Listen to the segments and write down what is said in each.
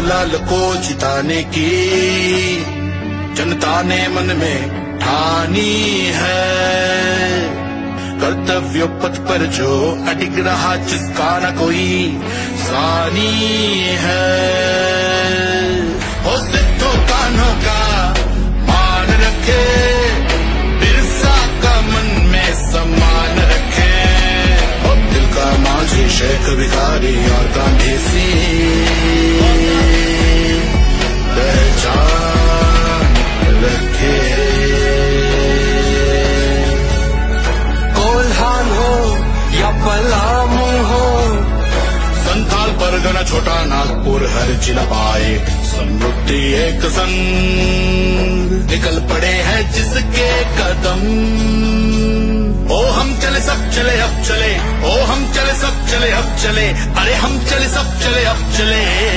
लाल को जिताने की। जनता ने मन में ठानी है। कर्तव्य पथ पर जो अटिक रहा, जिसका न कोई सानी है। हो सिद्धू कानों का मान रखे। परगना छोटा नागपुर हर जिला पाए। समृद्धि एक संग निकल पड़े हैं जिसके कदम। ओ हम चले, सब चले, अब चले। ओ हम चले, सब चले, अब चले। अरे हम चले, सब चले, अब चले।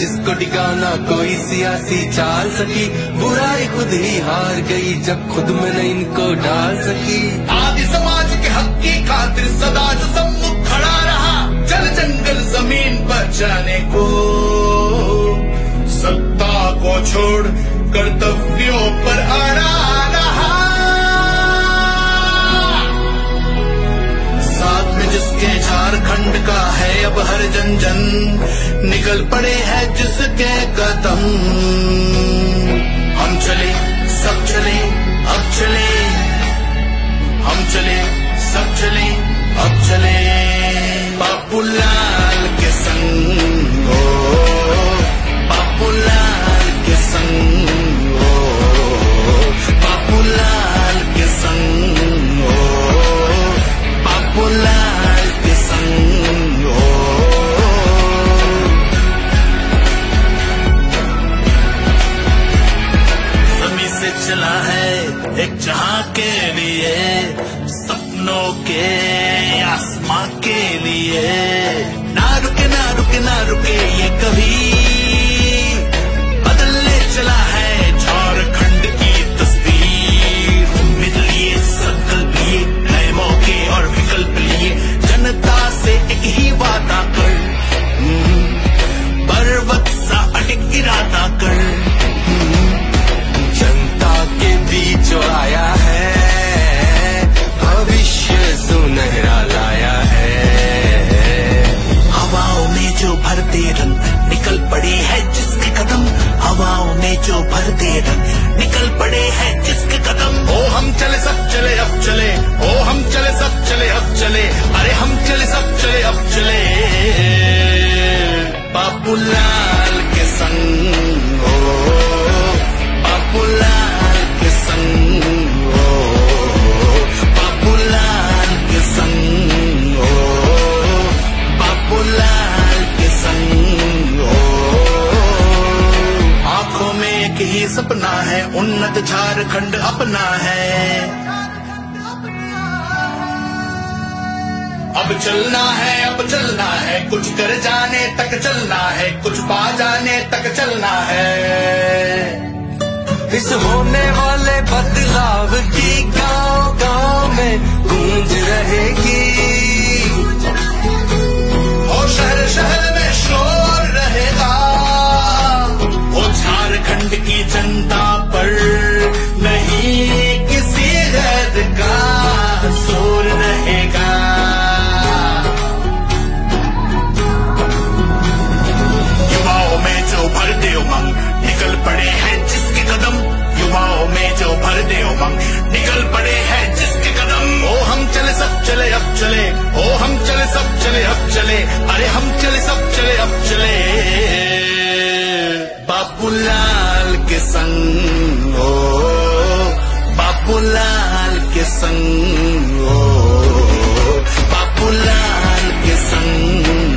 जिसको टिकाना कोई सियासी चाल सकी, बुराई खुद ही हार गई जब खुद में न इनको डाल सकी। निकल पड़े हैं जिसके कदम। हम चले, सब चले, अब चले। हम चले, सब चले, अब चले। बाबूलाल के लिए सपनों के आसमां के लिए। ना रुके ना रुके ना रुके ये कभी। एक ही सपना है, उन्नत झारखंड अपना है। अब चलना है, अब चलना है, कुछ कर जाने तक चलना है, कुछ पा जाने तक चलना है। इस होने वाले बदलाव की गाँव गाँव में गूंज रहेगी। करने उमंग निकल पड़े हैं जिसके कदम। ओ हम चले, सब चले, अब चले। ओ हम चले, सब चले, अब चले। अरे हम चले, सब चले, अब चले। बाबूलाल के संग ओ, बाबूलाल के संग ओ, बाबूलाल के संग